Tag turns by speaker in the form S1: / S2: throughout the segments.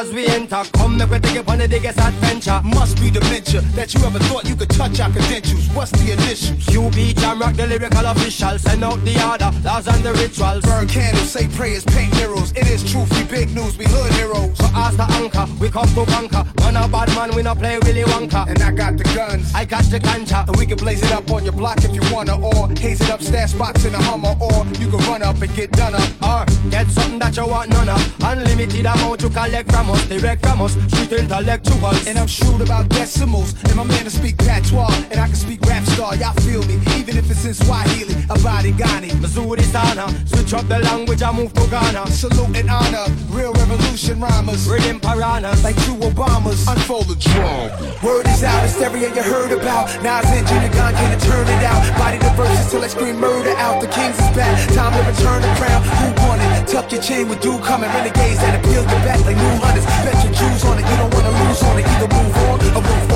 S1: as we enter. Come make we take you on the biggest adventure.
S2: Must be dementia that you ever thought you could touch our credentials. What's the initials?
S1: QB Jam Rock, the lyrical official. Send out the order, laws and the rituals.
S2: Burn candles, say prayers, paint heroes. It is truth, we big news, we hood heroes.
S1: So as the anchor, we come to conquer. Man a bad man, we no play Willy Wonka.
S2: And I got the guns,
S1: I got the ganja.
S2: and we can blaze it up on your block if you wanna, or haze it up, stash spots in a Hummer, or you can run up and get done up.
S1: Or get something that you want none of. Unlimited amount you collect from us, direct from us, street intellectuals.
S2: And I'm shrewd about decimals, and my man to speak patois, and I can speak rap star, y'all feel me, even if it's in Swahili, Abadi Ghani.
S1: Missouri Sana, switch up the language and move to Ghana.
S2: Salute and honor, real revolution rhymers,
S1: Rhythm piranhas,
S2: like two Obamas. Unfold the drum. Word is out, hysteria you heard about. Nas and Junior Gong can't turn it out. Body the verses till I scream murder out. The kings is back, time to return the crown. Who won it? Tuck your chain with dude coming. Renegades that appeal your back like new hunters. Bet your Jews on it, you don't wanna lose on it. Either move on or move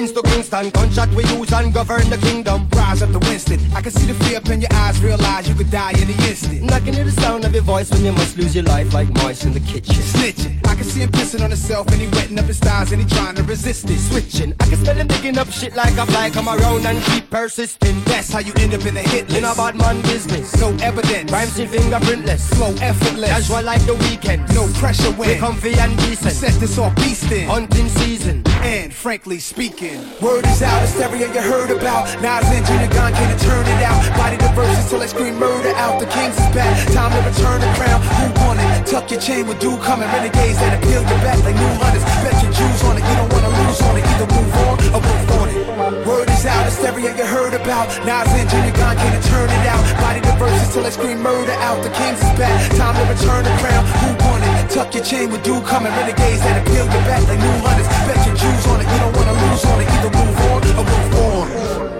S2: on.
S1: Queens to Kingston, gunshot we use and govern the kingdom.
S2: Rise up to Winston. I can see the fear up in your eyes, realize you could die in the instant.
S1: And I can hear the sound of your voice when you must lose your life like mice in the kitchen.
S2: Snitching. I can see him pissing on himself and he wetting up his thighs and he trying to resist it.
S1: Switching, I can smell him digging up shit like a fly. Come around and keep persisting.
S2: That's how you end up in the hit list.
S1: In a bad man business.
S2: No evidence.
S1: Crime scene fingerprintless.
S2: Flow effortless.
S1: Casual like the weekend.
S2: No pressure when.
S1: comfy and decent.
S2: Set this off beastin'.
S1: Hunting season.
S2: And frankly speaking, word is out, hysteria you heard about. Nas and Junior Gong can't turn it out. Body the verses till I scream murder out. The kings is back, time to return the crown. Who won it? Tuck your chain with dude coming. Renegades that appeal your back like new hunters. Bet your Jews on it, you don't wanna lose on it. Either move on or move on it. Word is out, hysteria you heard about. Nas and Junior Gong can't turn it out. Body the verses till I scream murder out. The kings is back, time to return the crown. Who won it? Tuck your chain with dude coming. Renegades that appeal your back like new hunters. Bet your Jews on it, wanna lose on it. Either move on or move on.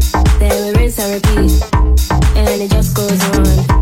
S3: Then we rinse and repeat, and it just goes on.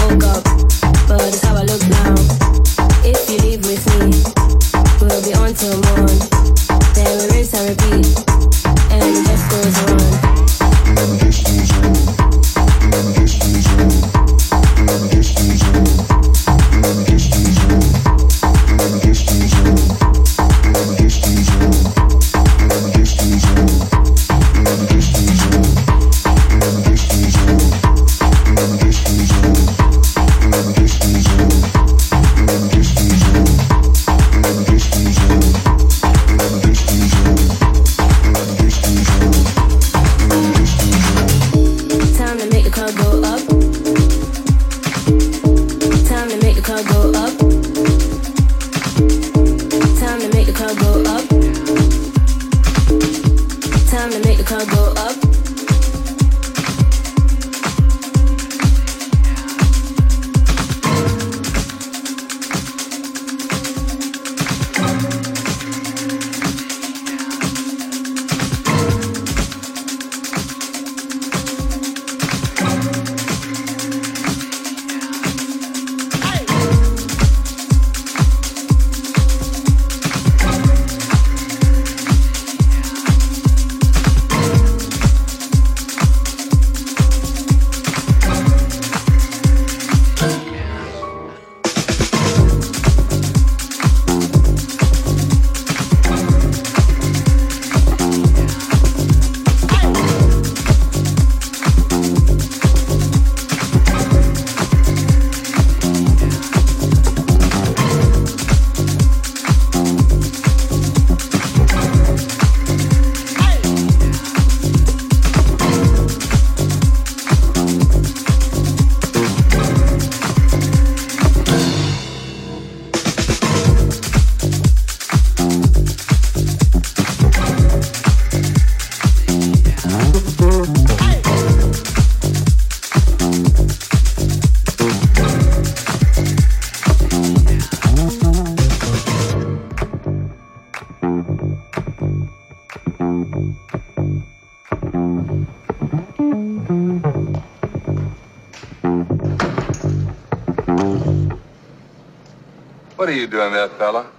S3: are you doing there, fella?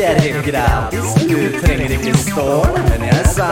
S3: det er helt gratis. Du trenger ikke stål, men jeg
S4: sa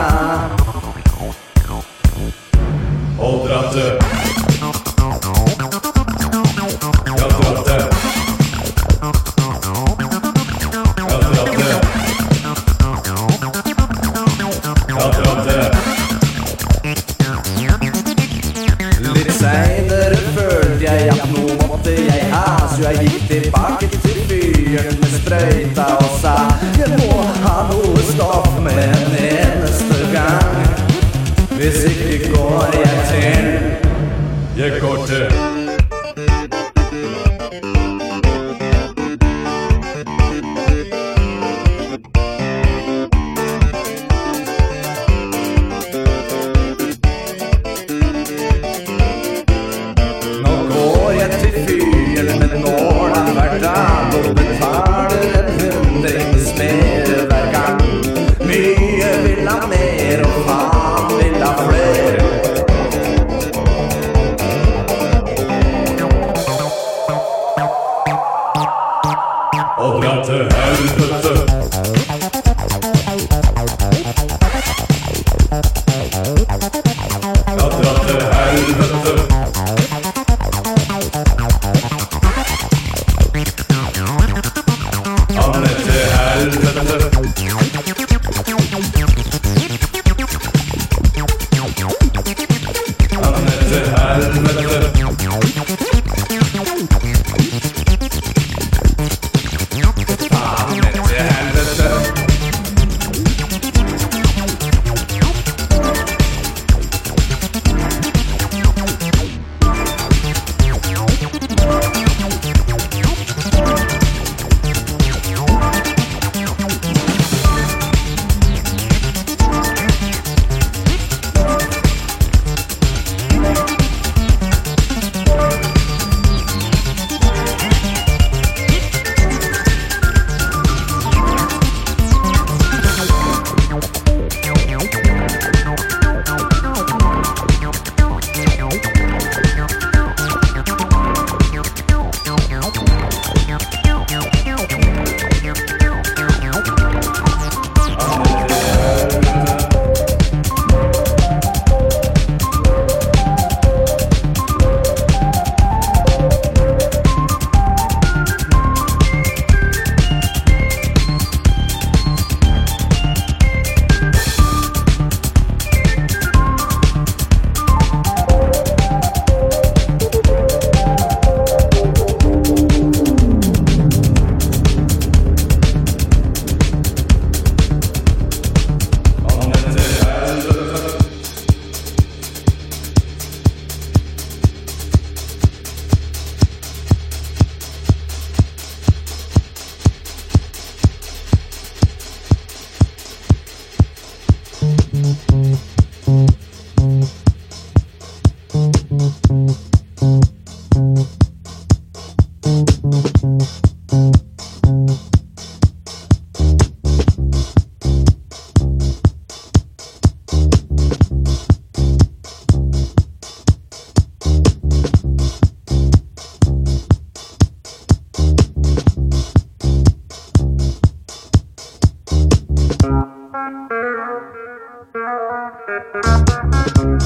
S4: Thank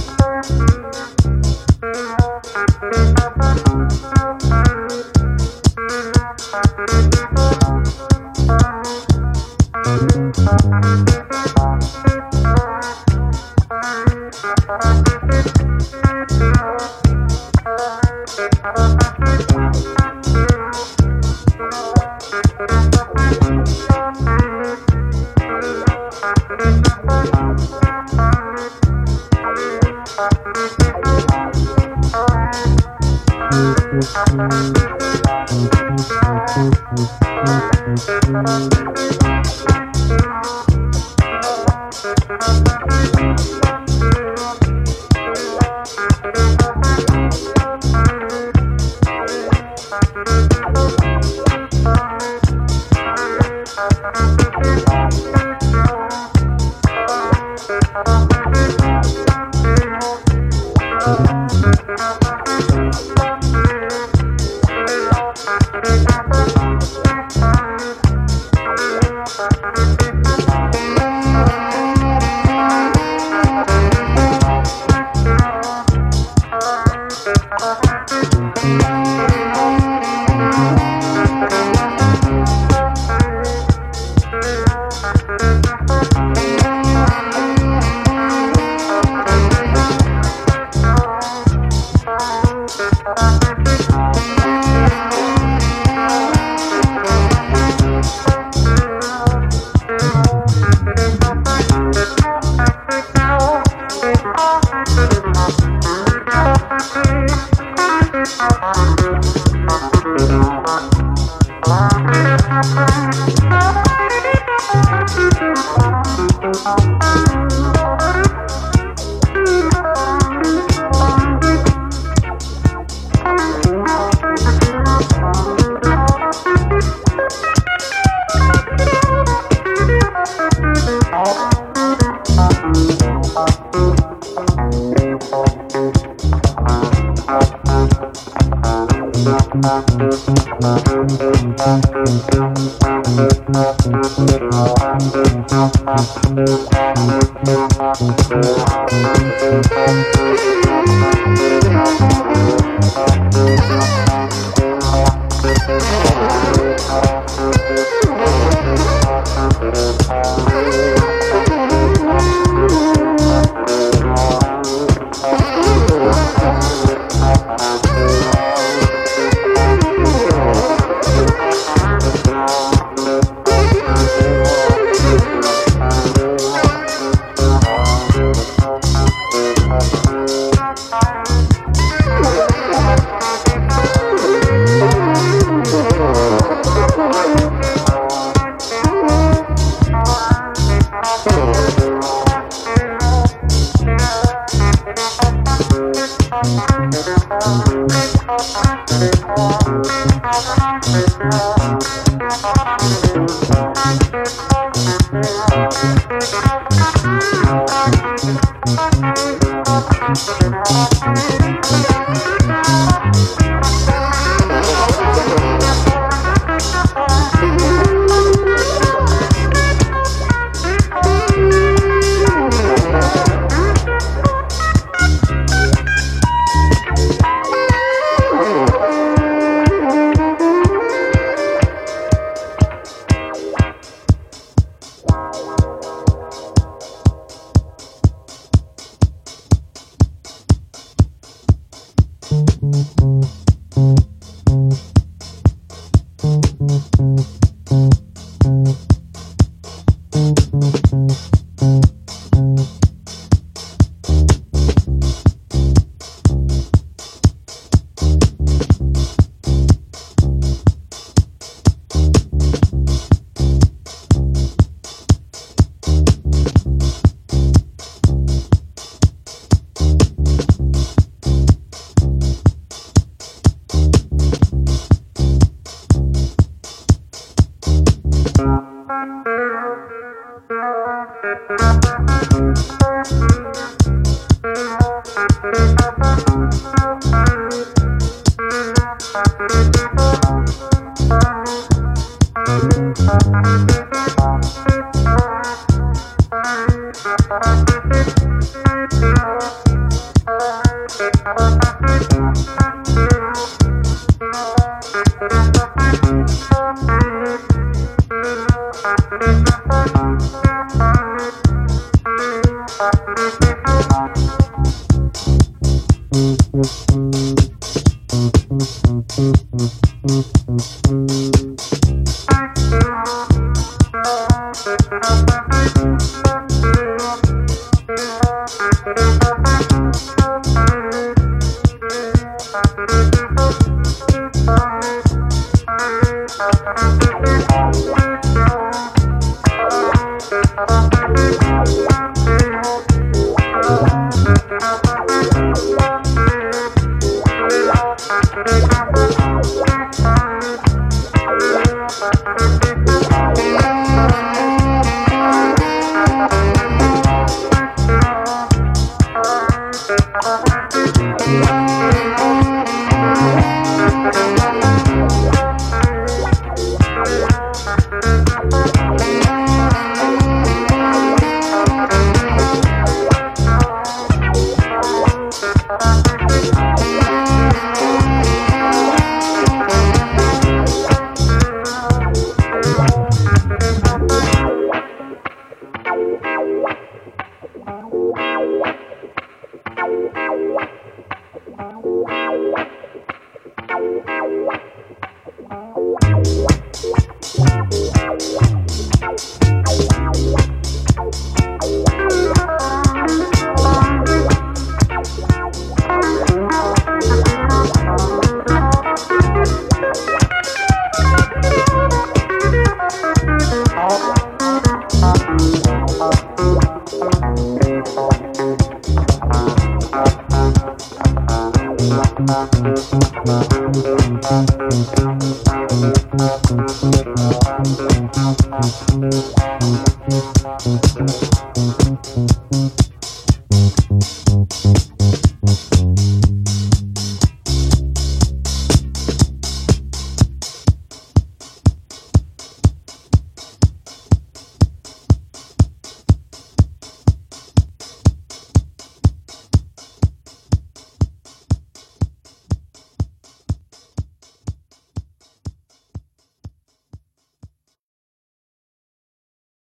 S4: you.